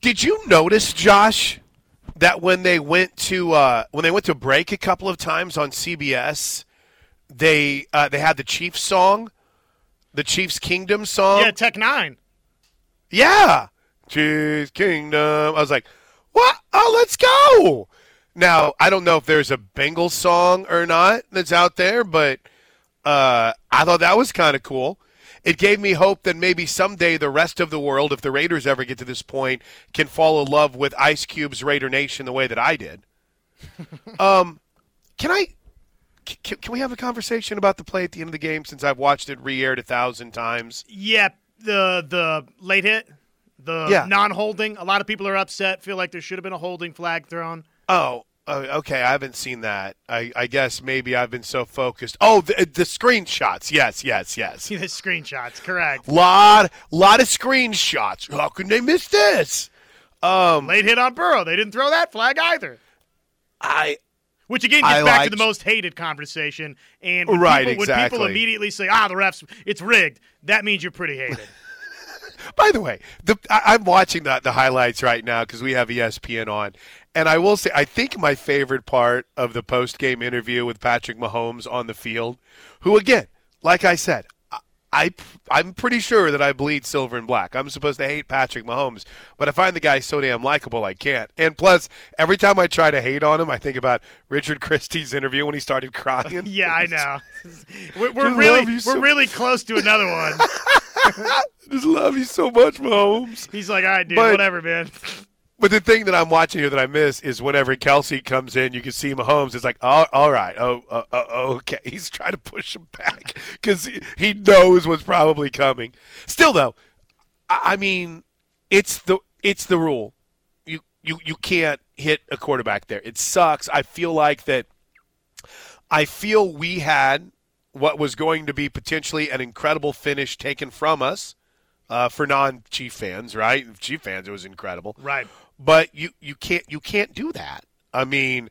Did you notice, Josh, that when they went to uh, when they went to break a couple of times on CBS, they uh, they had the Chiefs song, the Chiefs Kingdom song. Yeah, Tech N9ne. Yeah, Chiefs Kingdom. I was like, what? Oh, let's go. Now I don't know if there's a Bengals song or not that's out there, but uh, I thought that was kind of cool it gave me hope that maybe someday the rest of the world, if the Raiders ever get to this point, can fall in love with Ice Cube's Raider Nation the way that I did. um, can I? Can, can, we have a conversation about the play at the end of the game since I've watched it re-aired a thousand times? Yeah, the the late hit, the yeah. non-holding. A lot of people are upset, feel like there should have been a holding flag thrown. Oh, Oh, okay, I haven't seen that. I, I, guess maybe I've been so focused. Oh, the, the screenshots. Yes, yes, yes. See the screenshots, correct. Lot, lot of screenshots. How can they miss this? Um, Late hit on Burrow. They didn't throw that flag either. I. Which again gets I back liked, to the most hated conversation. And when, right, people, exactly. when people immediately say, "Ah, the refs, it's rigged," that means you're pretty hated. By the way, the, I, am watching the, the highlights right now because we have ESPN on, and I will say, I think my favorite part of the post game interview with Patrick Mahomes on the field, who again, like I said, I, I'm pretty sure that I bleed silver and black. I'm supposed to hate Patrick Mahomes, but I find the guy so damn likable I can't. And plus, every time I try to hate on him, I think about Richard Christy's interview when he started crying. yeah, I know. We're, we're really we're so really close to another one. Just love you so much, Mahomes. He's like, all right, dude, but, whatever, man. But the thing that I'm watching here that I miss is whenever Kelce comes in, you can see Mahomes. It's like, oh, all right, oh, uh, uh, okay. He's trying to push him back because he, knows what's probably coming. Still, though, I, I mean, it's the it's the rule. You you you can't hit a quarterback there. It sucks. I feel like that. I feel we had what was going to be potentially an incredible finish taken from us uh, for non-Chief fans, right? Chief fans, it was incredible, right? But you you can't you can't do that. I mean,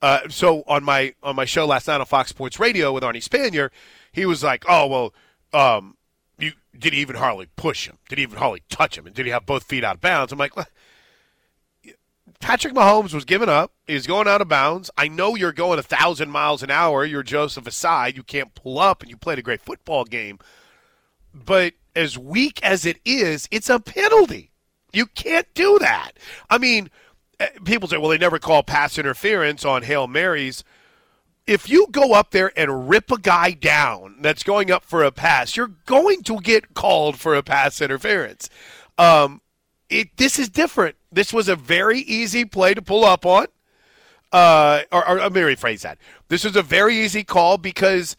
uh, so on my on my show last night on Fox Sports Radio with Arnie Spanier, he was like, "Oh well, um, you did he even hardly push him? Did he even hardly touch him? And did he have both feet out of bounds?" I'm like. Patrick Mahomes was giving up. He's going out of bounds. I know you're going a thousand miles an hour. You're Joseph Ossai. You can't pull up, and you played a great football game. But as weak as it is, it's a penalty. You can't do that. I mean, eh, people say, well, they never call pass interference on Hail Marys. If you go up there and rip a guy down that's going up for a pass, you're going to get called for a pass interference. Um, it, this is different. This was a very easy play to pull up on. Uh, or, or let me rephrase that. This was a very easy call because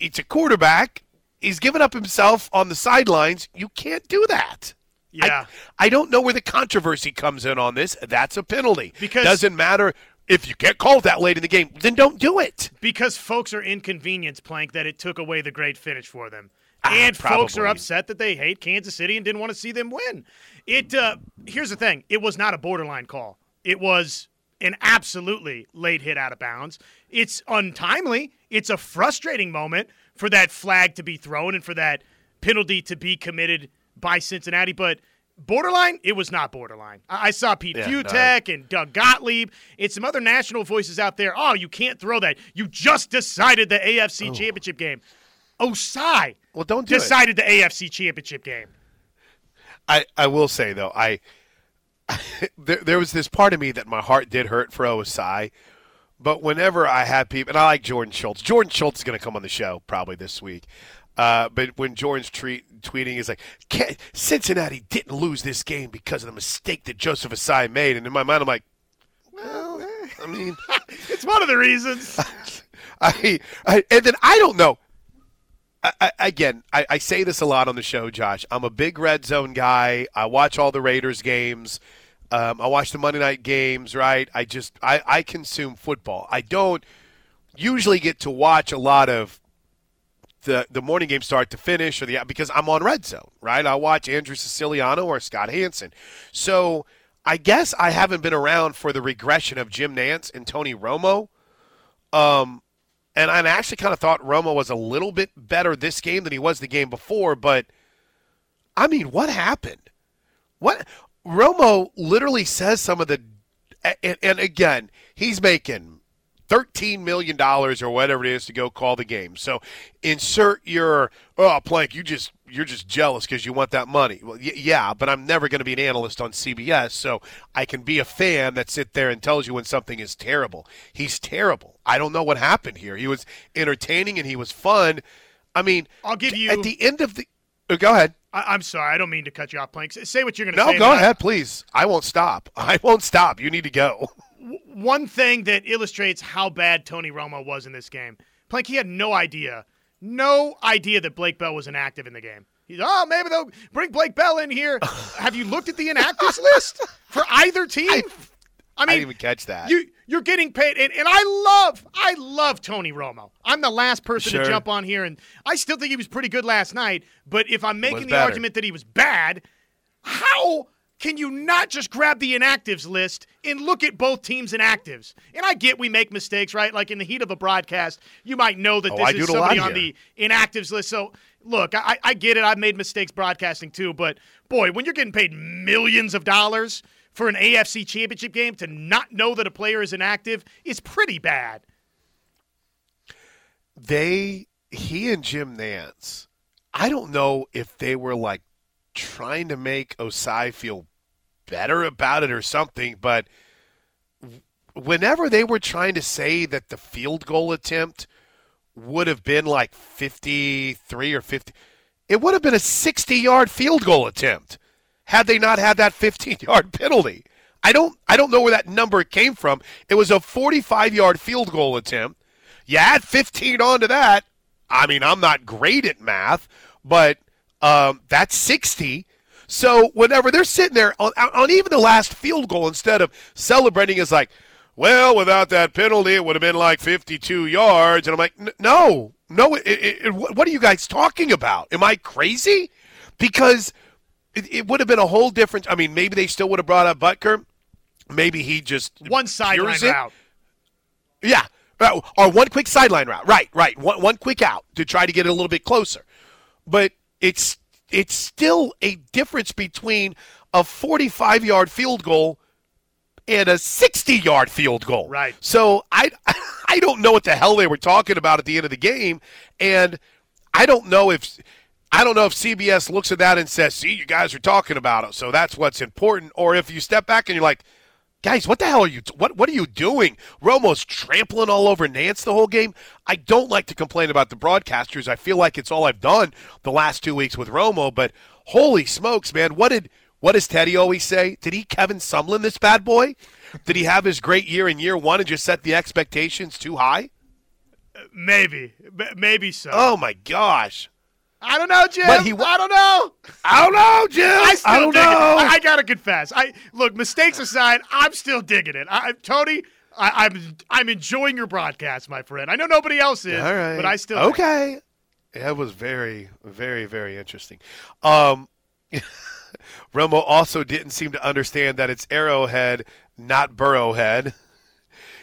it's a quarterback. He's given up himself on the sidelines. You can't do that. Yeah. I, I, don't know where the controversy comes in on this. That's a penalty. Because doesn't matter if you get called that late in the game, then don't do it. Because folks are inconvenienced, Plank, that it took away the great finish for them. Ah, and folks are upset that they hate Kansas City and didn't want to see them win. It uh, here's the thing: it was not a borderline call. It was an absolutely late hit out of bounds. It's untimely. It's a frustrating moment for that flag to be thrown and for that penalty to be committed by Cincinnati, but borderline, it was not borderline. I, I saw Pete yeah, Fiutak no. and Doug Gottlieb and some other national voices out there. Oh, you can't throw that. You just decided the AFC oh. Championship game. Ossai well, don't do decided it. the AFC Championship game. I, I will say though, I there, there was this part of me that my heart did hurt for Ossai, but whenever I have people, and I like Jordan Schultz. Jordan Schultz is going to come on the show probably this week. Uh, but when Jordan's treat, tweeting is like, Cincinnati didn't lose this game because of the mistake that Joseph Ossai made, and in my mind I'm like, well, I mean, it's one of the reasons. I, I, and then I don't know. I, I, again, I, I say this a lot on the show, Josh. I'm a big red zone guy. I watch all the Raiders games. Um, I watch the Monday night games. Right? I just I, I consume football. I don't usually get to watch a lot of the the morning game start to finish or the because I'm on red zone, right? I watch Andrew Siciliano or Scott Hanson. So I guess I haven't been around for the regression of Jim Nantz and Tony Romo. Um, and I actually kind of thought Romo was a little bit better this game than he was the game before. But I mean, what happened? What Romo literally says some of the, and, and again, he's making thirteen million dollars or whatever it is to go call the game. So insert your oh Plank, you just you're just jealous because you want that money. Well, y- yeah, but I'm never going to be an analyst on CBS, so I can be a fan that sit there and tells you when something is terrible. He's terrible. I don't know what happened here. He was entertaining and he was fun. I mean, I'll give you at the end of the. Oh, go ahead. I, am sorry, I don't mean to cut you off, Plank. Say what you're going to no, say. No, go ahead, please. I won't stop. I won't stop. You need to go. One thing that illustrates how bad Tony Romo was in this game, Plank, he had no idea, no idea that Blake Bell was inactive in the game. He's, oh, maybe they'll bring Blake Bell in here. Have you looked at the inactives list for either team? I, I mean, I didn't even catch that. You, you're getting paid, and, and I love, I love Tony Romo. I'm the last person sure. to jump on here, and I still think he was pretty good last night. But if I'm making the better. argument that he was bad, how can you not just grab the inactives list and look at both teams' inactives? And I get we make mistakes, right? Like in the heat of a broadcast, you might know that oh, this is somebody on the inactives list. So look, I, I get it. I've made mistakes broadcasting too, but boy, when you're getting paid millions of dollars for an AFC championship game to not know that a player is inactive is pretty bad. They, he and Jim Nantz, I don't know if they were like trying to make Ossai feel better about it or something, but whenever they were trying to say that the field goal attempt would have been like 53 or 50, it would have been a 60 yard field goal attempt had they not had that 15 yard penalty. I don't I don't know where that number came from. It was a 45 yard field goal attempt. You add 15 onto that. I mean, I'm not great at math, but um, that's 60. So whenever they're sitting there on, on even the last field goal, instead of celebrating, is like, well, without that penalty, it would have been like 52 yards. And I'm like, no, no. It, it, it, what are you guys talking about? Am I crazy? Because it, would have been a whole different. I mean, maybe they still would have brought up Butker. Maybe he just one sideline route. Yeah, uh, or one quick sideline route. Right, right. One one quick out to try to get it a little bit closer. But it's it's still a difference between a 45 yard field goal and a 60 yard field goal. Right. So I I don't know what the hell they were talking about at the end of the game, and I don't know if I don't know if CBS looks at that and says, "See, you guys are talking about it, so that's what's important," or if you step back and you're like. Guys, what the hell are you? What what are you doing? Romo's trampling all over Nantz the whole game. I don't like to complain about the broadcasters. I feel like it's all I've done the last two weeks with Romo. But holy smokes, man! What did what does Teddy always say? Did he Kevin Sumlin this bad boy? Did he have his great year in year one and just set the expectations too high? Uh, maybe, maybe so. Oh my gosh! I don't know, Jim. But he, I don't know. I don't know, Jim. I, still I don't know. It. I gotta confess. I look. Mistakes aside, I'm still digging it. I, Tony, I, am I'm, I'm enjoying your broadcast, my friend. I know nobody else is, All right. but I still okay. It was very, very, very interesting. Um, Romo also didn't seem to understand that it's Arrowhead, not Burrowhead.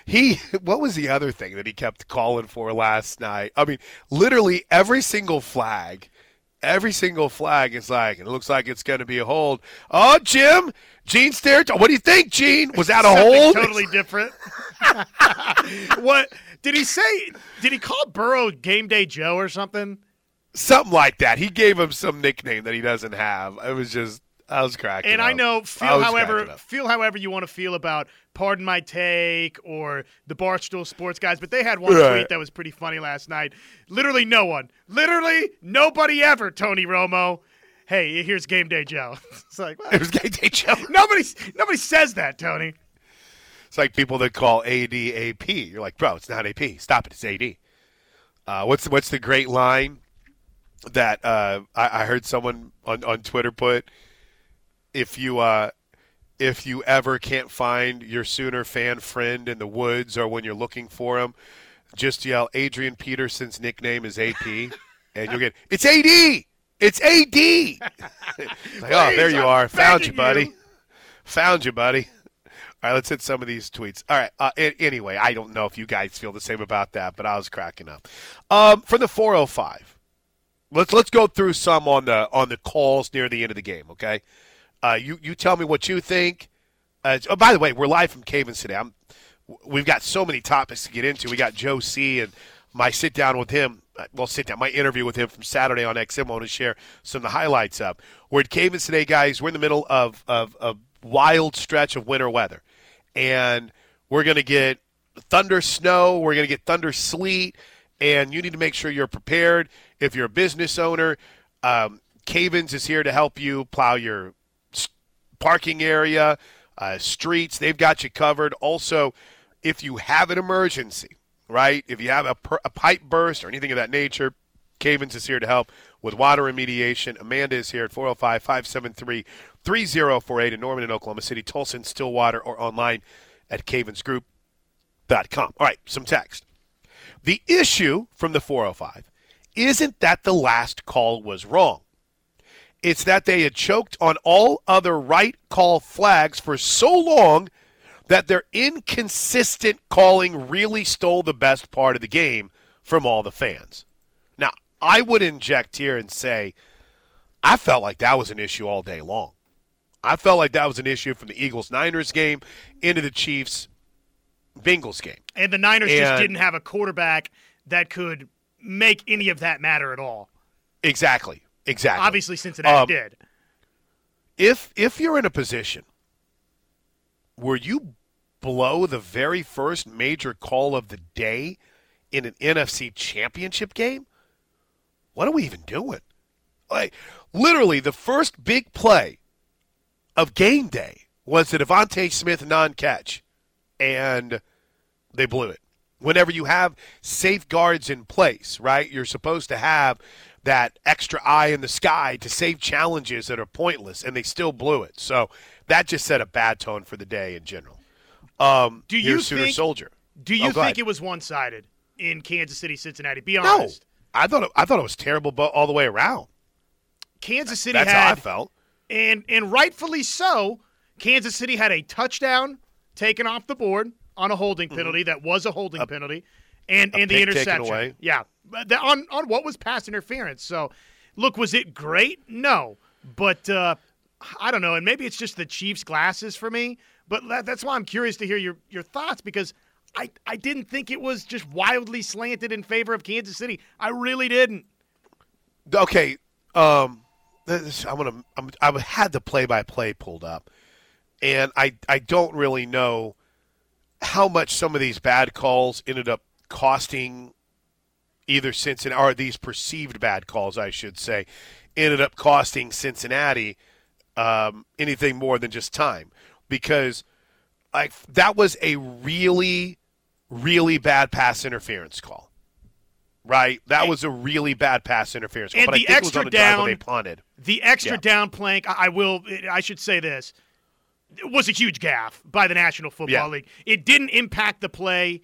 He, what was the other thing that he kept calling for last night? I mean, literally every single flag, every single flag is like, it looks like it's going to be a hold. Oh, Jim, Gene Steratore. What do you think, Gene? Was that a hold? Totally different. what did he say? Did he call Burrow Game Day Joe or something? Something like that. He gave him some nickname that he doesn't have. It was just I was cracking. And up. I know feel I however feel however you want to feel about pardon my take or the Barstool Sports guys, but they had one right. tweet that was pretty funny last night. Literally no one, literally nobody ever. Tony Romo. Hey, here's Game Day Joe. it's like it was Game Day Joe. nobody nobody says that, Tony. It's like people that call AD AP. You're like, bro, it's not AP. Stop it. It's AD. Uh, what's what's the great line that uh, I, I heard someone on, on Twitter put? if you uh, if you ever can't find your Sooner fan friend in the woods or when you're looking for him, just yell Adrian Peterson's nickname is AP, and you'll get it's AD. It's AD. like, oh, there you I'm are. Found you, buddy. You. Found you, buddy. All right, let's hit some of these tweets. All right. Uh, anyway, I don't know if you guys feel the same about that, but I was cracking up. Um, from the 405, let's let's go through some on the on the calls near the end of the game. Okay. Uh, you you tell me what you think. Uh, oh, by the way, we're live from Cavens today. I'm, we've got so many topics to get into. We got Joe C. and my sit down with him. Uh, well, sit down. My interview with him from Saturday on XM. I want to share some of the highlights up. We're at Cavens today, guys. We're in the middle of of a wild stretch of winter weather, and we're going to get thunder snow. We're going to get thunder sleet, and you need to make sure you're prepared. If you're a business owner, um, Cavens is here to help you plow your parking area, uh, streets. They've got you covered. Also, if you have an emergency, right? If you have a, per, a pipe burst or anything of that nature, Cavens is here to help with water remediation. Amanda is here at 405 573 3048 in Norman and Oklahoma City, Tulsa and Stillwater, or online at cavensgroup.com. All right, some text. The issue from the 405 isn't that the last call was wrong. It's that they had choked on all other right call flags for so long that their inconsistent calling really stole the best part of the game from all the fans. Now, I would inject here and say, I felt like that was an issue all day long. I felt like that was an issue from the Eagles Niners game into the Chiefs Bengals game. And the Niners and, just didn't have a quarterback that could make any of that matter at all. Exactly. Exactly. Obviously Cincinnati um, did. If if you're in a position where you blow the very first major call of the day in an NFC championship game, what are we even doing? Like literally the first big play of game day was the DeVonta Smith non-catch, and they blew it. Whenever you have safeguards in place, right? You're supposed to have that extra eye in the sky to save challenges that are pointless, and they still blew it. So that just set a bad tone for the day in general. Um, do you Sooner think, Soldier? Do you oh, think ahead. it was one-sided in Kansas City, Cincinnati? Be honest. No, I thought it, I thought it was terrible all the way around. Kansas City That's had, how I felt and and rightfully so. Kansas City had a touchdown taken off the board on a holding mm-hmm. penalty mm-hmm. that was a holding a, penalty, and and the interception. Yeah, the, on on what was pass interference. So, look, was it great? No, but uh, I don't know, and maybe it's just the Chiefs' glasses for me. But that's why I'm curious to hear your your thoughts because I I didn't think it was just wildly slanted in favor of Kansas City. I really didn't. Okay, um, this, I'm gonna I'm, I had the play by play pulled up, and I I don't really know how much some of these bad calls ended up costing either Cincinnati or these perceived bad calls, I should say, ended up costing Cincinnati um, anything more than just time because like that was a really really bad pass interference call. Right, that was a really bad pass interference. Call, and the extra down, they punted. The extra yeah. down plank. I will. I should say this was a huge gaffe by the National Football yeah. League. It didn't impact the play.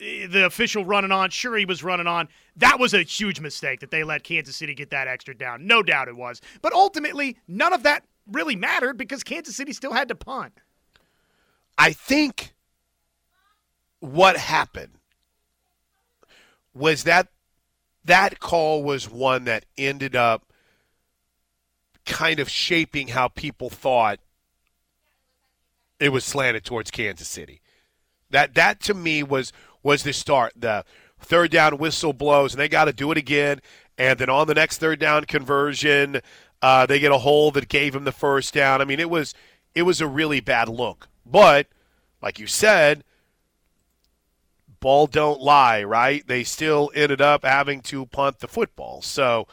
Eh, the official running on, sure he was running on. That was a huge mistake that they let Kansas City get that extra down. No doubt it was. But ultimately, none of that really mattered because Kansas City still had to punt. I think what happened was that that call was one that ended up kind of shaping how people thought it was slanted towards Kansas City. That that to me was was the start. The third down whistle blows, and they got to do it again. And then on the next third down conversion, uh, they get a hole that gave them the first down. I mean, it was it was a really bad look. But like you said, ball don't lie, right? They still ended up having to punt the football. So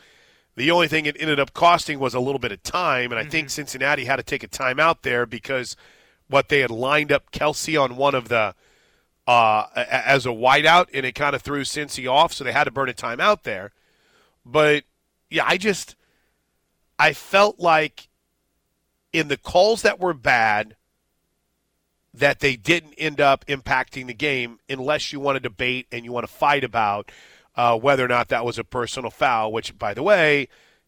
the only thing it ended up costing was a little bit of time, and I mm-hmm. think Cincinnati had to take a timeout there because what they had lined up Kelce on one of the uh, as a wideout, and it kind of threw Cincy off, so they had to burn a timeout there. But yeah, I just I felt like in the calls that were bad that they didn't end up impacting the game unless you want to debate and you want to fight about uh, whether or not that was a personal foul, which, by the way,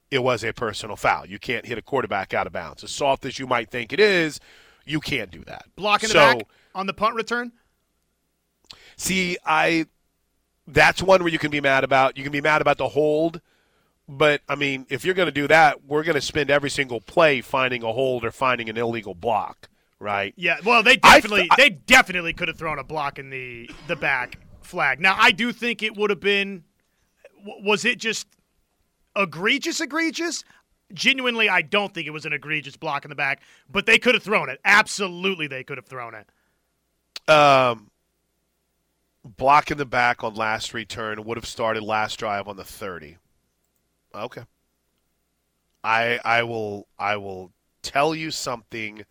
it was a personal foul. You can't hit a quarterback out of bounds. As soft as you might think it is, you can't do that. Blocking so, the back on the punt return? See, I that's one where you can be mad about. You can be mad about the hold, But I mean, if you're going to do that, we're going to spend every single play finding a hold or finding an illegal block, right? Yeah. Well, they definitely th- they definitely could have thrown a block in the the back flag. Now, I do think it would have been. Was it just egregious? Egregious? Genuinely, I don't think it was an egregious block in the back, but they could have thrown it. Absolutely, they could have thrown it. Um, block in the back on last return would have started last drive on the 30. Okay. I I will I will tell you something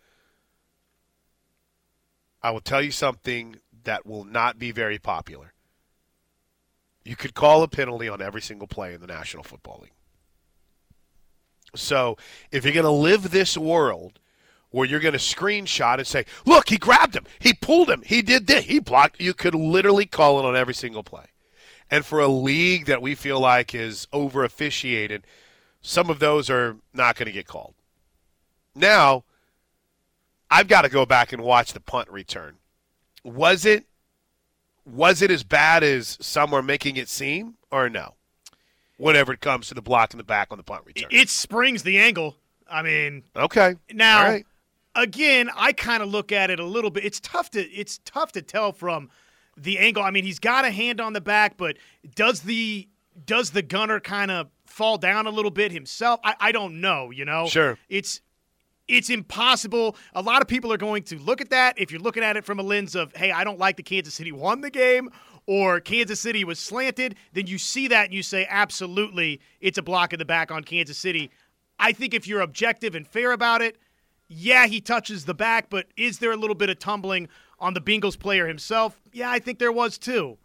I will tell you something that will not be very popular. You could call a penalty on every single play in the National Football League. So, if you're going to live this world where you're going to screenshot and say, look, he grabbed him, he pulled him, he did this, he blocked. You could literally call it on every single play. And for a league that we feel like is over officiated, some of those are not going to get called. Now, I've got to go back and watch the punt return. Was it was it as bad as some are making it seem or no? Whenever it comes to the block in the back on the punt return. It springs the angle. I mean, okay. Now, again, I kind of look at it a little bit. It's tough to it's tough to tell from the angle. I mean, he's got a hand on the back, but does the does the gunner kind of fall down a little bit himself? I, I don't know. You know, sure. It's it's impossible. A lot of people are going to look at that if you're looking at it from a lens of, hey, I don't like the Kansas City won the game or Kansas City was slanted, then you see that and you say, absolutely, it's a block in the back on Kansas City. I think if you're objective and fair about it, yeah, he touches the back, but is there a little bit of tumbling on the Bengals player himself? Yeah, I think there was too.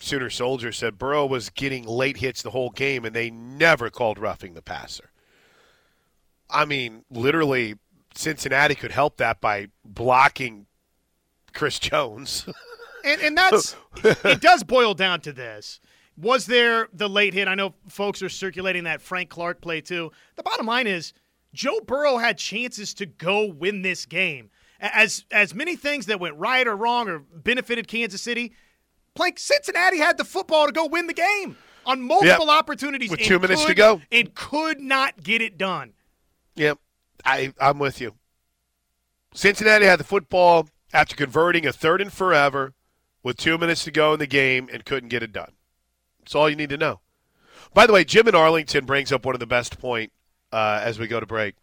Sooner Soldier said Burrow was getting late hits the whole game, and they never called roughing the passer. I mean, literally, Cincinnati could help that by blocking Chris Jones. and and that's it does boil down to this. Was there the late hit? I know folks are circulating that Frank Clark play too. The bottom line is Joe Burrow had chances to go win this game. As as many things that went right or wrong or benefited Kansas City, Plank Cincinnati had the football to go win the game on multiple yep. opportunities with two minutes could, to go and could not get it done. Yep, I I'm with you. Cincinnati had the football after converting a third and forever with two minutes to go in the game and couldn't get it done. That's all you need to know. By the way, Jim in Arlington brings up one of the best point uh, as we go to break.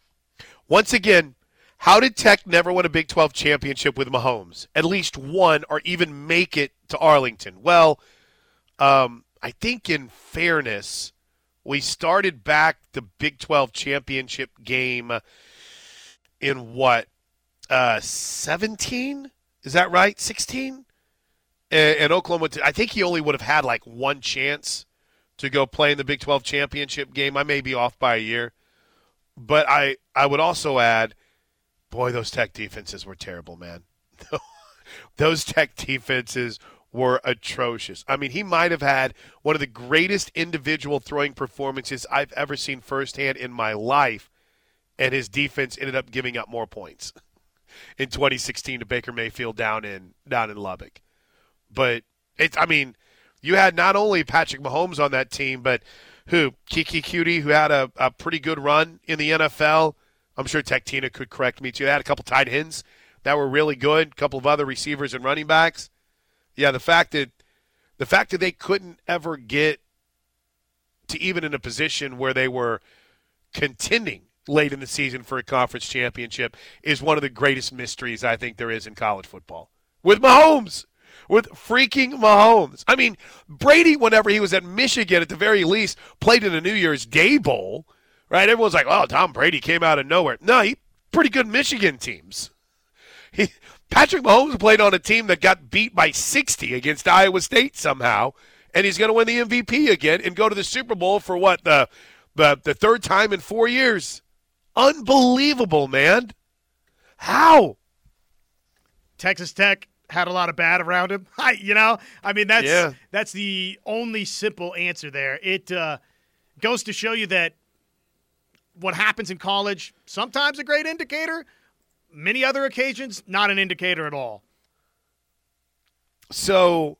Once again, how did Tech never win a Big 12 championship with Mahomes? At least one, or even make it to Arlington? Well, um, I think in fairness, we started back the Big 12 championship game in what, uh, 17? Is that right? 16? And, Oklahoma, I think he only would have had like one chance to go play in the Big 12 championship game. I may be off by a year. But I, I would also add, boy, those tech defenses were terrible, man. those tech defenses were atrocious. I mean, he might have had one of the greatest individual throwing performances I've ever seen firsthand in my life, and his defense ended up giving up more points in 2016 to Baker Mayfield down in down in Lubbock. But it's, I mean, you had not only Patrick Mahomes on that team, but who Keke Coutee, who had a, a pretty good run in the NFL. I'm sure Tech Tina could correct me too. They had a couple tight ends that were really good, a couple of other receivers and running backs. Yeah, the fact that the fact that they couldn't ever get to even in a position where they were contending late in the season for a conference championship is one of the greatest mysteries I think there is in college football. With Mahomes with freaking Mahomes. I mean, Brady, whenever he was at Michigan, at the very least, played in a New Year's Day Bowl, right? Everyone's like, oh, Tom Brady came out of nowhere. No, he pretty good Michigan teams. He, Patrick Mahomes played on a team that got beat by 60 against Iowa State somehow, and he's going to win the MVP again and go to the Super Bowl for what the the, the third time in four years. Unbelievable, man. How? Texas Tech had a lot of bad around him. I, you know, I mean that's yeah. that's the only simple answer there. It uh, goes to show you that what happens in college sometimes a great indicator, many other occasions not an indicator at all. So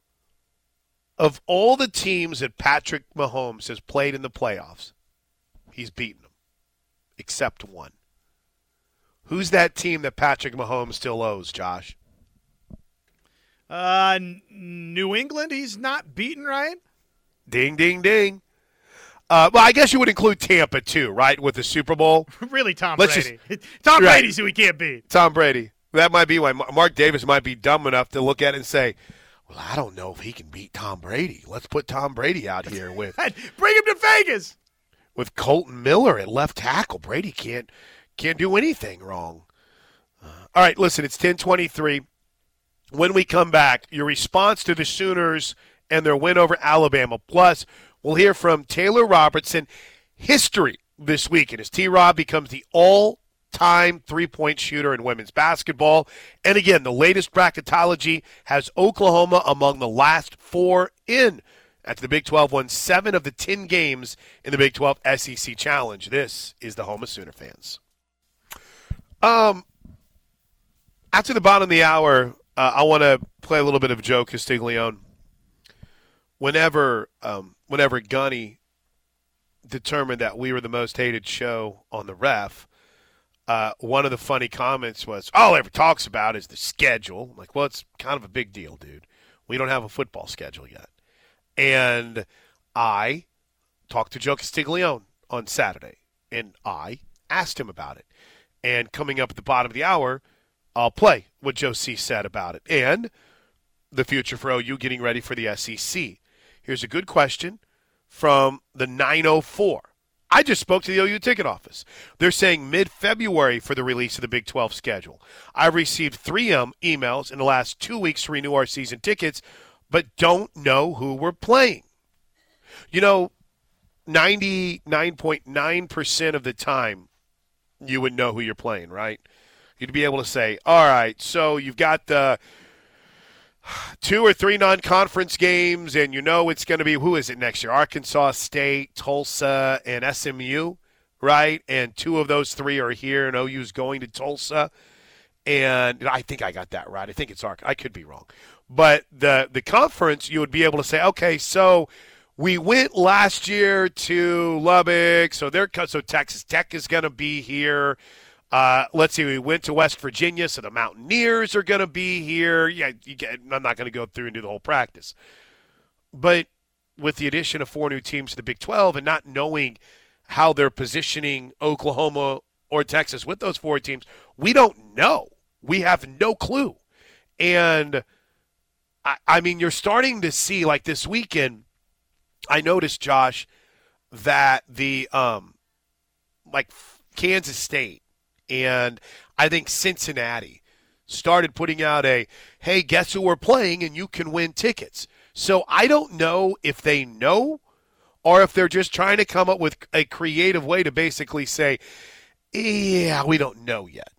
of all the teams that Patrick Mahomes has played in the playoffs, he's beaten them, except one. Who's that team that Patrick Mahomes still owes, Josh? Uh, New England. He's not beaten, right? Ding, ding, ding. Uh, well, I guess you would include Tampa too, right? With the Super Bowl. really, Tom Let's Brady. Just, Tom right. Brady's who he can't beat. Tom Brady. That might be why Mark Davis might be dumb enough to look at it and say, "Well, I don't know if he can beat Tom Brady. Let's put Tom Brady out here with bring him to Vegas with Kolton Miller at left tackle. Brady can't can't do anything wrong." Uh, all right, listen, it's ten twenty three. When we come back, your response to the Sooners and their win over Alabama. Plus, we'll hear from Taylor Robertson. History this weekend as T. Rob becomes the all time three point shooter in women's basketball. And again, the latest bracketology has Oklahoma among the last four in. After the Big 12 won seven of the 10 games in the Big 12 SEC Challenge. This is the home of Sooner fans. Um, after the bottom of the hour, uh, I want to play a little bit of Joe Castiglione. Whenever, um, whenever Gunny determined that we were the most hated show on the ref, uh, one of the funny comments was, "All ever talks about is the schedule." I'm like, well, it's kind of a big deal, dude. We don't have a football schedule yet, and I talked to Joe Castiglione on Saturday, and I asked him about it. And coming up at the bottom of the hour, I'll play what Joe C said about it and the future for OU getting ready for the SEC. Here's a good question from the 904. I just spoke to the OU ticket office. They're saying mid February for the release of the Big 12 schedule. I've received three um, emails in the last two weeks to renew our season tickets, but don't know who we're playing. You know, 99.9% of the time, you would know who you're playing, right? You'd be able to say, all right, so you've got the two or three non-conference games, and you know it's going to be who is it next year? Arkansas State, Tulsa, and SMU, right? And two of those three are here, and OU's going to Tulsa. And I think I got that right. I think it's Ark. I could be wrong, but the the conference you would be able to say, okay, so we went last year to Lubbock, so they're so Texas Tech is going to be here. Uh, let's see, we went to West Virginia, so the Mountaineers are going to be here. Yeah, get, I'm not going to go through and do the whole practice. But with the addition of four new teams to the Big 12 and not knowing how they're positioning Oklahoma or Texas with those four teams, we don't know. We have no clue. And I, I mean, you're starting to see, like this weekend, I noticed, Josh, that the, um, like Kansas State, and I think Cincinnati started putting out a hey, guess who we're playing and you can win tickets. So I don't know if they know or if they're just trying to come up with a creative way to basically say, yeah, we don't know yet.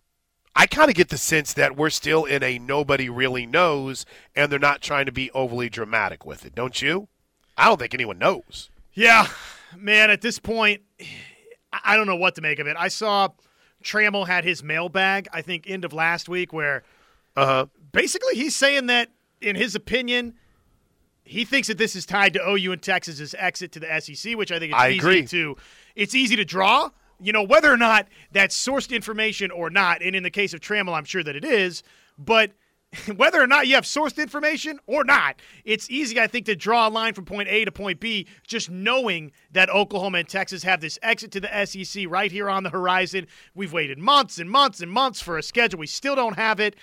I kind of get the sense that we're still in a nobody really knows and they're not trying to be overly dramatic with it, don't you? I don't think anyone knows. Yeah, man, at this point, I don't know what to make of it. I saw Tramel had his mailbag, I think, end of last week, where uh-huh. basically he's saying that, in his opinion, he thinks that this is tied to OU and Texas's exit to the SEC, which I think it's I easy agree. to it's easy to draw. You know, whether or not that's sourced information or not, and in the case of Tramel, I'm sure that it is, but – whether or not you have sourced information or not, it's easy, I think, to draw a line from point A to point B just knowing that Oklahoma and Texas have this exit to the SEC right here on the horizon. We've waited months and months and months for a schedule. We still don't have it.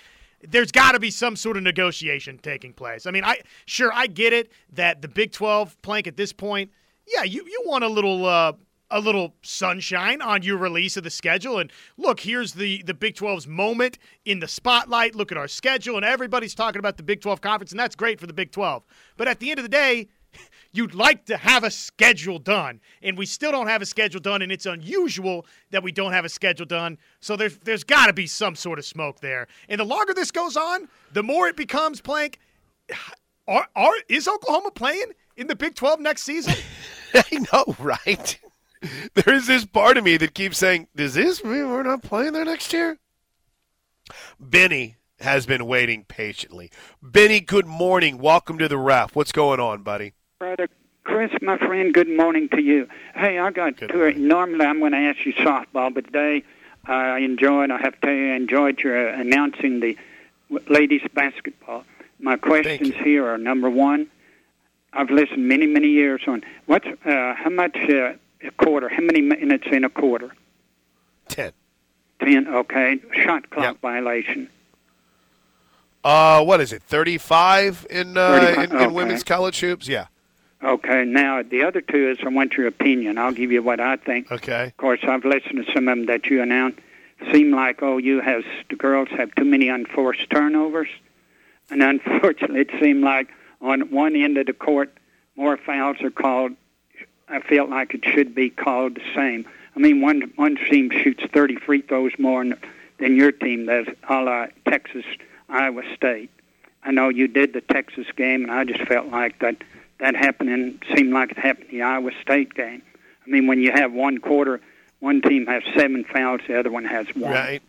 There's got to be some sort of negotiation taking place. I mean, I sure I get it that the Big 12 plank at this point, yeah, you, you want a little uh, a little sunshine on your release of the schedule. And look, here's the, the Big 12's moment in the spotlight. Look at our schedule, and everybody's talking about the Big 12 conference, and that's great for the Big 12. But at the end of the day, you'd like to have a schedule done, and we still don't have a schedule done, and it's unusual that we don't have a schedule done. So there's there's got to be some sort of smoke there. And the longer this goes on, the more it becomes plank. Are, are is Oklahoma playing in the Big 12 next season? I know, right? there is this part of me that keeps saying, "Does this mean we're not playing there next year?" Benny has been waiting patiently. Benny, good morning. Welcome to the ref. What's going on, buddy? Brother Chris, my friend, good morning to you. Hey, I got Good. Normally, I'm going to ask you softball, but today I enjoyed, I have to tell you, I enjoyed your announcing the ladies basketball. My questions here are number one, I've listened many, many years on what's, uh, how much uh, a quarter, how many minutes in a quarter? Ten. 10, okay. Shot clock Yep. violation. Uh, what is it? Thirty-five in uh, 35, in, in okay. women's college hoops? Yeah. Okay, now the other two is I want your opinion. I'll give you what I think. Okay. Of course, I've listened to some of them that you announced. Seem like OU has the girls have too many unforced turnovers, and unfortunately, it seemed like on one end of the court, more fouls are called. I felt like it should be called the same. I mean, one one team shoots 30 free throws more than, than your team does, a la Texas, Iowa State. I know you did the Texas game, and I just felt like that that happened and seemed like it happened in the Iowa State game. I mean, when you have one quarter, one team has seven fouls, the other one has one. Right.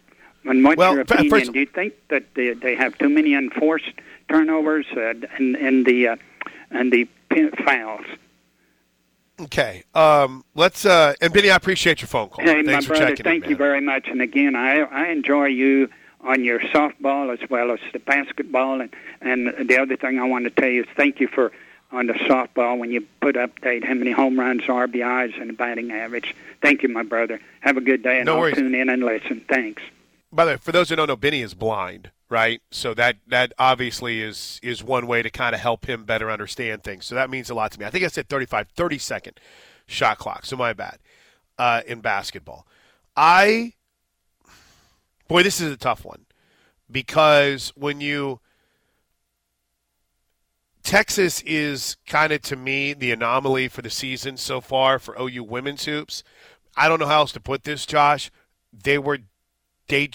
And what's Well, your opinion? first- Do you think that they, they have too many enforced turnovers uh, and and the uh, and the fouls? Okay. Um, let's uh, and Benny, I appreciate your phone call. Hey, Thanks my for brother, thank in, you very much. And again, I I enjoy you on your softball as well as the basketball. And and the other thing I want to tell you is thank you for on the softball when you put update how many home runs, RBIs, and the batting average. Thank you, my brother. Have a good day, and No I'll worries. tune in and listen. Thanks. By the way, for those who don't know, Benny is blind, right? So that that obviously is is one way to kind of help him better understand things. So that means a lot to me. I think I said 35, 30 second shot clock. So my bad. Uh, in basketball, I boy, this is a tough one because when you Texas is kind of to me the anomaly for the season so far for OU women's hoops. I don't know how else to put this, Josh. They were they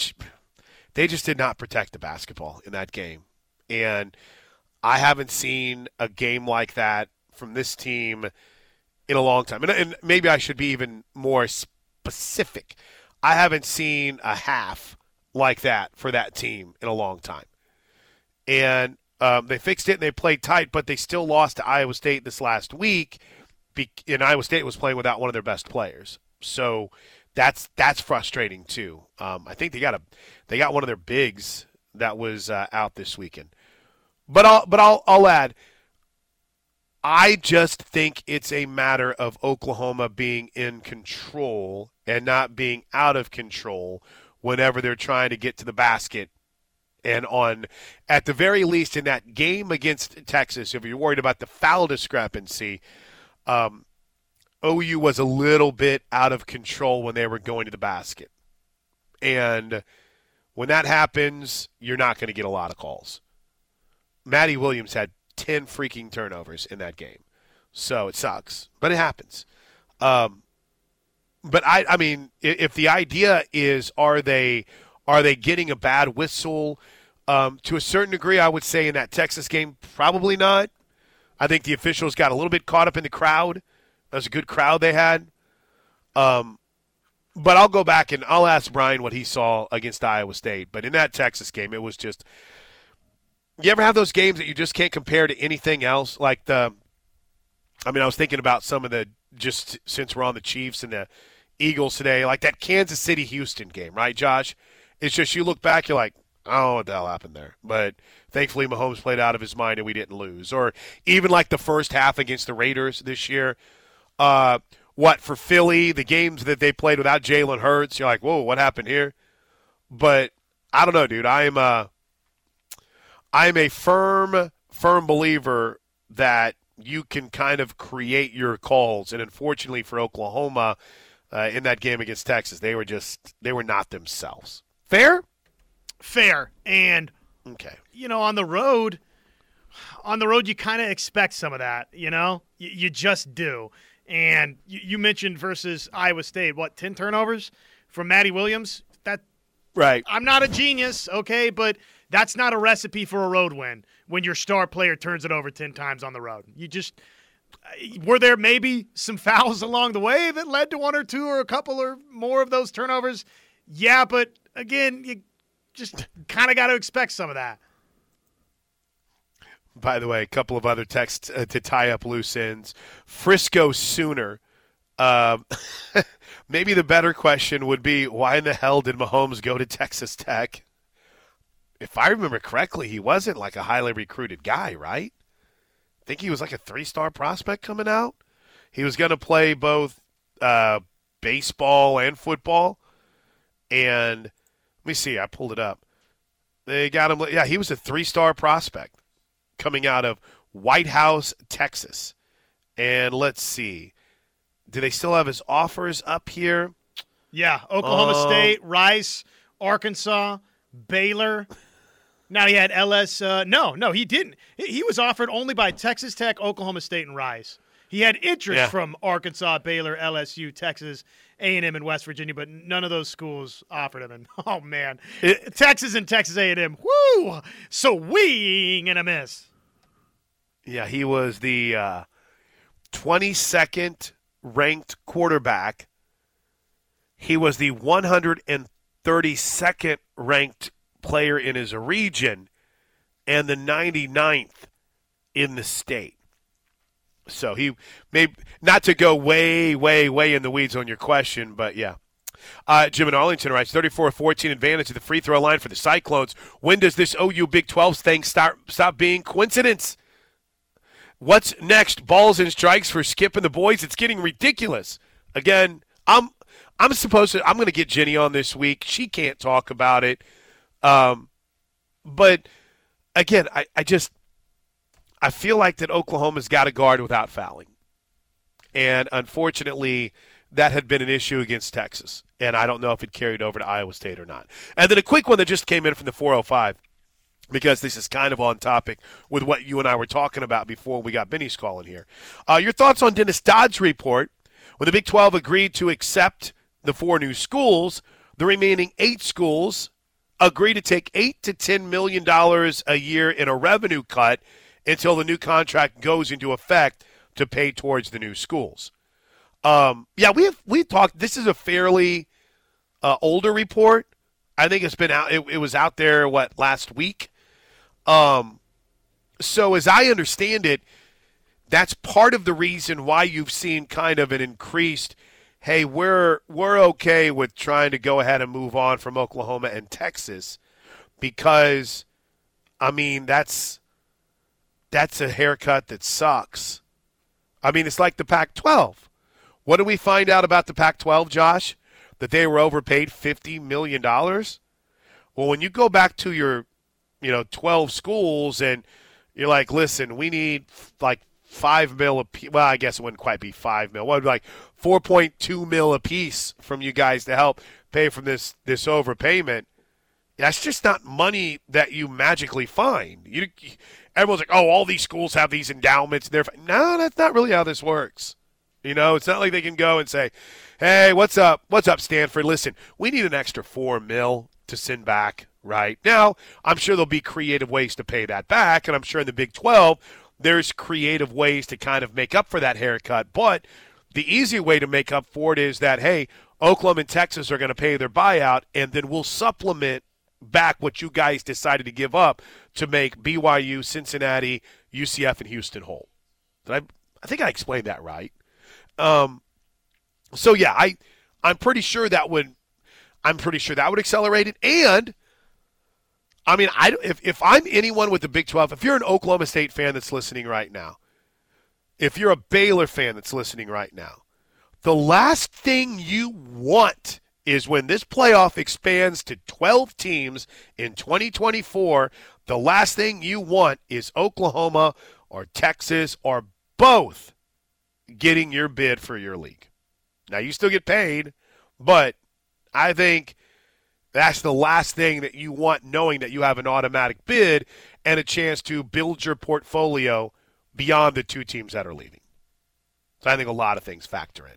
they just did not protect the basketball in that game, and I haven't seen a game like that from this team in a long time. And, and maybe I should be even more specific. I haven't seen a half like that for that team in a long time, and um, they fixed it and they played tight, but they still lost to Iowa State this last week. Be- and Iowa State was playing without one of their best players, so that's that's frustrating too. Um, I think they got a they got one of their bigs that was uh, out this weekend. But I'll but I'll I'll add. I just think it's a matter of Oklahoma being in control and not being out of control whenever they're trying to get to the basket. And on, at the very least, in that game against Texas, if you're worried about the foul discrepancy, um, OU was a little bit out of control when they were going to the basket. And when that happens, you're not going to get a lot of calls. Madi Williams had 10 freaking turnovers in that game. So it sucks, but it happens. Um, but I, I mean, if the idea is, are they, are they getting a bad whistle? Um, to a certain degree, I would say in that Texas game, probably not. I think the officials got a little bit caught up in the crowd. That was a good crowd they had. Um, but I'll go back and I'll ask Brian what he saw against Iowa State. But in that Texas game, it was just. You ever have those games that you just can't compare to anything else? Like the. I mean, I was thinking about some of the just since we're on the Chiefs and the Eagles today, like that Kansas City Houston game, right, Josh? It's just you look back, you're like, I don't know what the hell happened there. But thankfully, Mahomes played out of his mind and we didn't lose. Or even like the first half against the Raiders this year. Uh, what for Philly, the games that they played without Jalen Hurts, you're like, whoa, what happened here? But I don't know, dude. I am a, I am a firm, firm believer that you can kind of create your calls. And unfortunately for Oklahoma, uh, in that game against Texas, they were just they were not themselves. Fair? Fair. And Okay. you know, on the road, on the road, you kind of expect some of that. You know, you, you just do. And you, you mentioned versus Iowa State, what ten turnovers from Madi Williams? That Right. I'm not a genius, okay, but that's not a recipe for a road win when your star player turns it over 10 times on the road. You just uh, were there maybe some fouls along the way that led to one or two or a couple or more of those turnovers? Yeah, but again, you just kind of got to expect some of that. By the way, a couple of other texts uh, to tie up loose ends. Frisco Sooner. Uh, maybe the better question would be why in the hell did Mahomes go to Texas Tech? If I remember correctly, he wasn't like a highly recruited guy, right? I think he was like a three star prospect coming out. He was going to play both uh, baseball and football. And let me see, I pulled it up. They got him. Yeah, he was a three star prospect coming out of Whitehouse, Texas. And let's see. Do they still have his offers up here? Yeah, Oklahoma uh, State, Rice, Arkansas, Baylor. Now he had LS. Uh, no, no, he didn't. He was offered only by Texas Tech, Oklahoma State, and Rice. He had interest yeah. from Arkansas, Baylor, LSU, Texas, A&M, and West Virginia, but none of those schools offered him. And oh man, it, Texas and Texas A&M, whoo, swing and a miss. Yeah, he was the uh, 22nd ranked quarterback. He was the 132nd ranked player in his region and the 99th in the state. So he may not to go way, way, way in the weeds on your question, but yeah. Uh, Jim in Arlington writes 34 14 advantage of the free throw line for the Cyclones. When does this OU Big 12 thing start stop being coincidence? What's next? Balls and strikes for Skip and the boys. It's getting ridiculous. Again, I'm I'm supposed to I'm going to get Jenny on this week. She can't talk about it. Um, but again, I, I just I feel like that Oklahoma's got a guard without fouling. And unfortunately, that had been an issue against Texas. And I don't know if it carried over to Iowa State or not. And then a quick one that just came in from the 405 because this is kind of on topic with what you and I were talking about before we got Benny's calling here. Uh, your thoughts on Dennis Dodd's report when the Big 12 agreed to accept the four new schools, the remaining eight schools agree to take eight to ten million dollars a year in a revenue cut until the new contract goes into effect to pay towards the new schools. Um, yeah, we have we talked. This is a fairly uh, older report. I think it's been out. It, it was out there what last week. Um, so as I understand it, that's part of the reason why you've seen kind of an increased. Hey, we're we're okay with trying to go ahead and move on from Oklahoma and Texas because, I mean, that's that's a haircut that sucks. I mean, it's like the Pac 12. What do we find out about the Pac 12, Josh? That they were overpaid $50 million? Well, when you go back to your you know 12 schools and you're like listen we need like five mil a piece. Well, I guess it wouldn't quite be five mil. What like 4.2 mil a piece from you guys to help pay for this this overpayment? That's just not money that you magically find. You, everyone's like, oh, all these schools have these endowments. They're no, that's not really how this works. You know, it's not like they can go and say, hey, what's up? What's up, Stanford? Listen, we need an extra four mil to send back right? Now, I'm sure there'll be creative ways to pay that back, and I'm sure in the Big 12, there's creative ways to kind of make up for that haircut. But the easy way to make up for it is that, hey, Oklahoma and Texas are going to pay their buyout, and then we'll supplement back what you guys decided to give up to make BYU, Cincinnati, UCF, and Houston whole. Did I, I think I explained that right. Um, so yeah, I I'm pretty sure that would I'm pretty sure that would accelerate it. And I mean, I if if I'm anyone with the Big 12, if you're an Oklahoma State fan that's listening right now, if you're a Baylor fan that's listening right now, the last thing you want is when this playoff expands to 12 teams in 2024, the last thing you want is Oklahoma or Texas or both getting your bid for your league. Now, you still get paid, but I think that's the last thing that you want, knowing that you have an automatic bid and a chance to build your portfolio beyond the two teams that are leaving. So I think a lot of things factor in.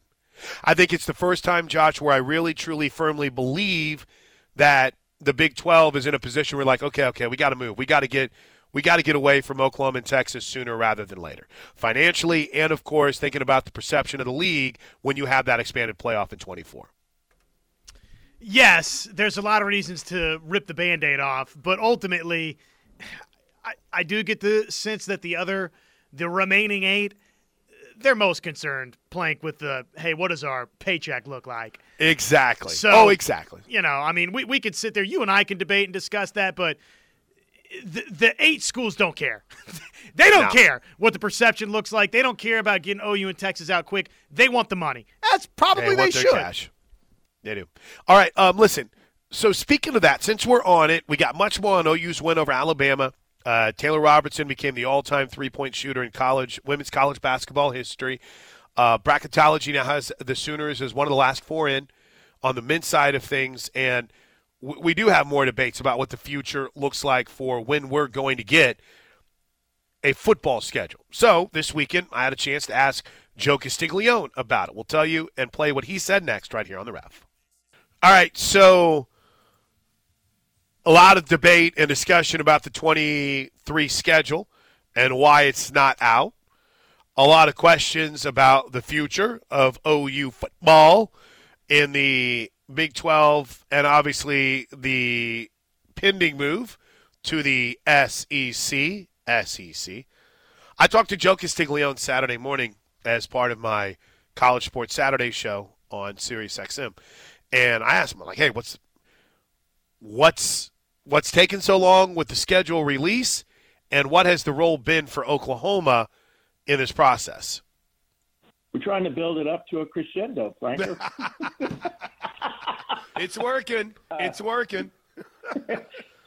I think it's the first time, Josh, where I really, truly, firmly believe that the Big 12 is in a position where, like, okay, okay, we got to move. We got to get. We got to get away from Oklahoma and Texas sooner rather than later. Financially, and of course, thinking about the perception of the league when you have that expanded playoff in 24. Yes, there's a lot of reasons to rip the band aid off, but ultimately, I, I do get the sense that the other, the remaining eight, they're most concerned, Plank, with the hey, what does our paycheck look like? Exactly. So, oh, exactly. You know, I mean, we, we could sit there, you and I can debate and discuss that, but the, the eight schools don't care. they don't No. care what the perception looks like. They don't care about getting OU and Texas out quick. They want the money. That's probably They they, should. cash. They do. All right. Um, listen. So speaking of that, since we're on it, we got much more on OU's win over Alabama. Uh, Taylor Robertson became the all-time three-point shooter in college women's college basketball history. Uh, bracketology now has the Sooners as one of the last four in on the men's side of things, and w- we do have more debates about what the future looks like for when we're going to get a football schedule. So this weekend, I had a chance to ask Joe Castiglione about it. We'll tell you and play what he said next right here on the ref. All right, so a lot of debate and discussion about the 23 schedule and why it's not out. A lot of questions about the future of OU football in the Big 12 and obviously the pending move to the SEC. SEC. I talked to Joe Castiglione Saturday morning as part of my College Sports Saturday show on Sirius XM, and I asked him like, "Hey, what's what's what's taken so long with the schedule release, and what has the role been for Oklahoma in this process?" We're trying to build it up to a crescendo, Frank. It's working. It's working.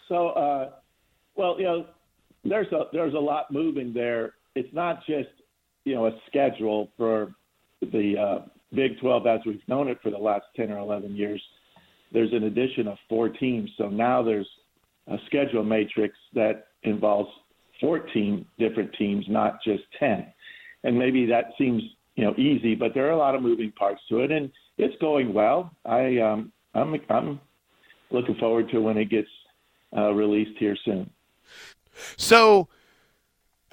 so, uh, well, you know, there's a there's a lot moving there. It's not just you know a schedule for the uh, Big 12 as we've known it for the last 10 or 11 years. There's an addition of four teams, so now there's a schedule matrix that involves 14 different teams, not just 10. And maybe that seems you know easy, but there are a lot of moving parts to it, and it's going well. I um, I'm I'm looking forward to when it gets uh, released here soon. So,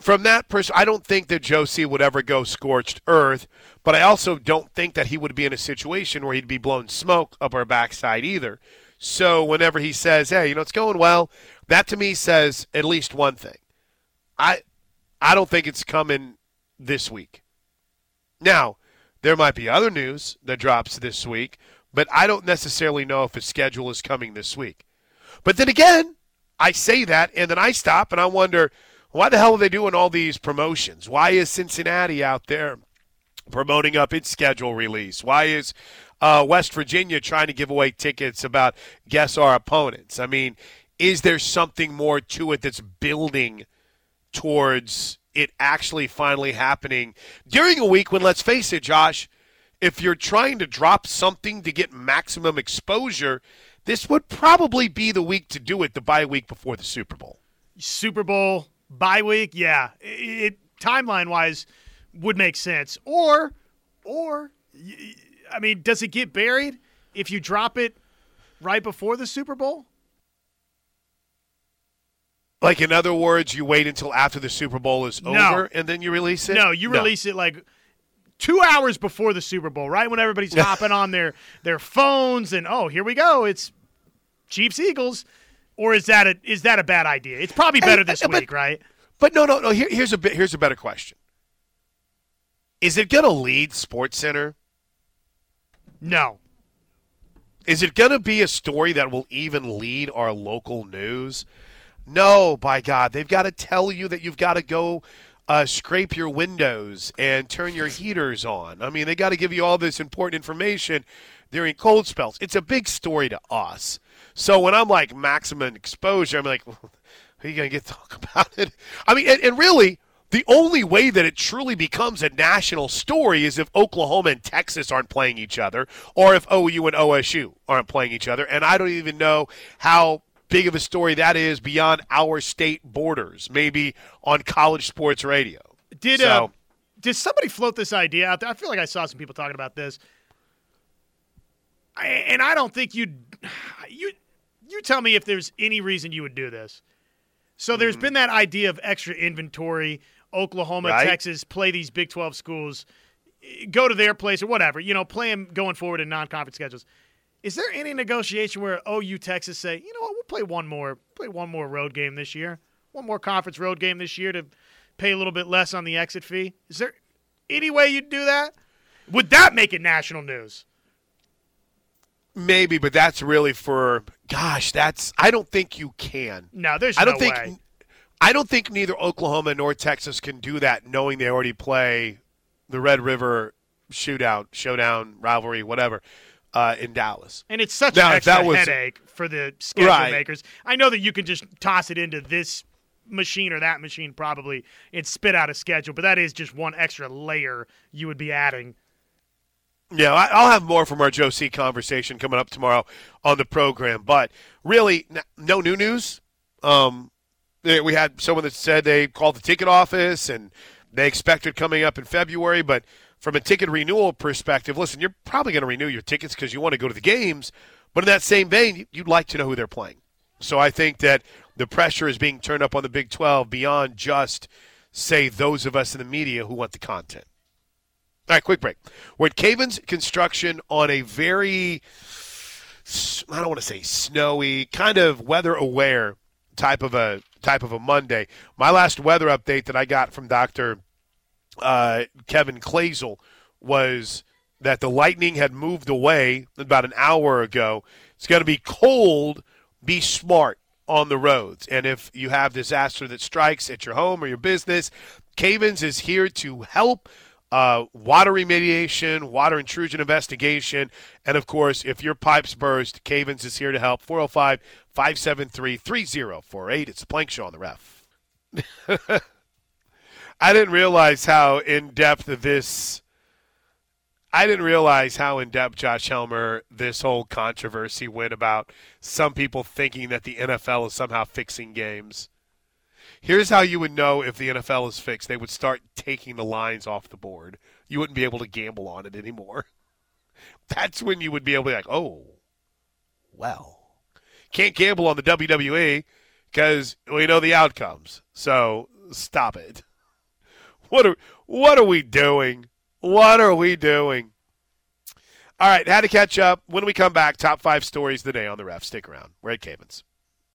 from that person, I don't think that Joe C would ever go scorched earth, but I also don't think that he would be in a situation where he'd be blowing smoke up our backside either. So, whenever he says, "Hey, you know, it's going well," that to me says at least one thing. I, I don't think it's coming this week. Now, there might be other news that drops this week, but I don't necessarily know if his schedule is coming this week. But then again, I say that, and then I stop and I wonder, why the hell are they doing all these promotions? Why is Cincinnati out there promoting up its schedule release? Why is uh, West Virginia trying to give away tickets about guess our opponents? I mean, is there something more to it that's building towards it actually finally happening during a week when, let's face it, Josh, if you're trying to drop something to get maximum exposure, this would probably be the week to do it, the bye week before the Super Bowl. Super Bowl bye week, yeah, it, timeline wise would make sense. Or, or, I mean, does it get buried if you drop it right before the Super Bowl? Like, in other words, you wait until after the Super Bowl is No. over and then you release it? No, you release it like two hours before the Super Bowl, right when everybody's hopping on their their phones and oh, here we go, it's Chiefs Eagles. Or is that a is that a bad idea? It's probably better this but- week, right? But no, no, no. Here, here's a bit. Here's a better question. Is it going to lead Sports Center? No. Is it going to be a story that will even lead our local news? No, by God. They've got to tell you that you've got to go uh, scrape your windows and turn your heaters on. I mean, they got to give you all this important information during cold spells. It's a big story to us. So when I'm like maximum exposure, I'm like, well, are you going to get to talk about it? I mean, and, and really, the only way that it truly becomes a national story is if Oklahoma and Texas aren't playing each other, or if OU and OSU aren't playing each other. And I don't even know how big of a story that is beyond our state borders, maybe on college sports radio. Did So- uh, did somebody float this idea out there? I feel like I saw some people talking about this, I, and I don't think you'd you you tell me if there's any reason you would do this. So there's mm-hmm. been that idea of extra inventory. Oklahoma, Right. Texas play these Big 12 schools, go to their place or whatever. You know, play them going forward in non-conference schedules. Is there any negotiation where OU Texas say, you know what, we'll play one more, play one more road game this year, one more conference road game this year to pay a little bit less on the exit fee? Is there any way you'd do that? Would that make it national news? Maybe, but that's really for gosh, that's I don't think you can. No, there's I don't no think way. I don't think neither Oklahoma nor Texas can do that knowing they already play the Red River shootout, showdown, rivalry, whatever, uh, in Dallas. And it's such Now, an extra was- headache for the schedule Right. makers. I know that you can just toss it into this machine or that machine probably and spit out a schedule, but that is just one extra layer you would be adding. Yeah, I'll have more from our Joe C conversation coming up tomorrow on the program. But really, no new news. Um, eh, we had someone that said they called the ticket office and they expected coming up in February. But from a ticket renewal perspective, listen, you're probably going to renew your tickets because you want to go to the games. But in that same vein, you'd like to know who they're playing. So I think that the pressure is being turned up on the Big 12 beyond just, say, those of us in the media who want the content. All right, quick break. We're at Caven's Construction on a very, I don't want to say snowy, kind of weather aware type of a type of a Monday. My last weather update that I got from Doctor uh, Kevin Kloesel was that the lightning had moved away about an hour ago. It's going to be cold. Be smart on the roads. And if you have disaster that strikes at your home or your business, Cavens is here to help. Uh, water remediation, water intrusion investigation, and of course, if your pipes burst, Cavens is here to help. 405 573 3048. It's a plank show on the ref. I didn't realize how in depth this. I didn't realize how in depth Josh Helmer this whole controversy went about some people thinking that the NFL is somehow fixing games. Here's how you would know if the NFL is fixed. They would start taking the lines off the board. You wouldn't be able to gamble on it anymore. That's when you would be able to be like, oh, well. Can't gamble on the WWE because we know the outcomes. So stop it. What are what are we doing? What are we doing? All right, had to catch up. When we come back, top five stories of the day on the ref. Stick around. We're at Cavens.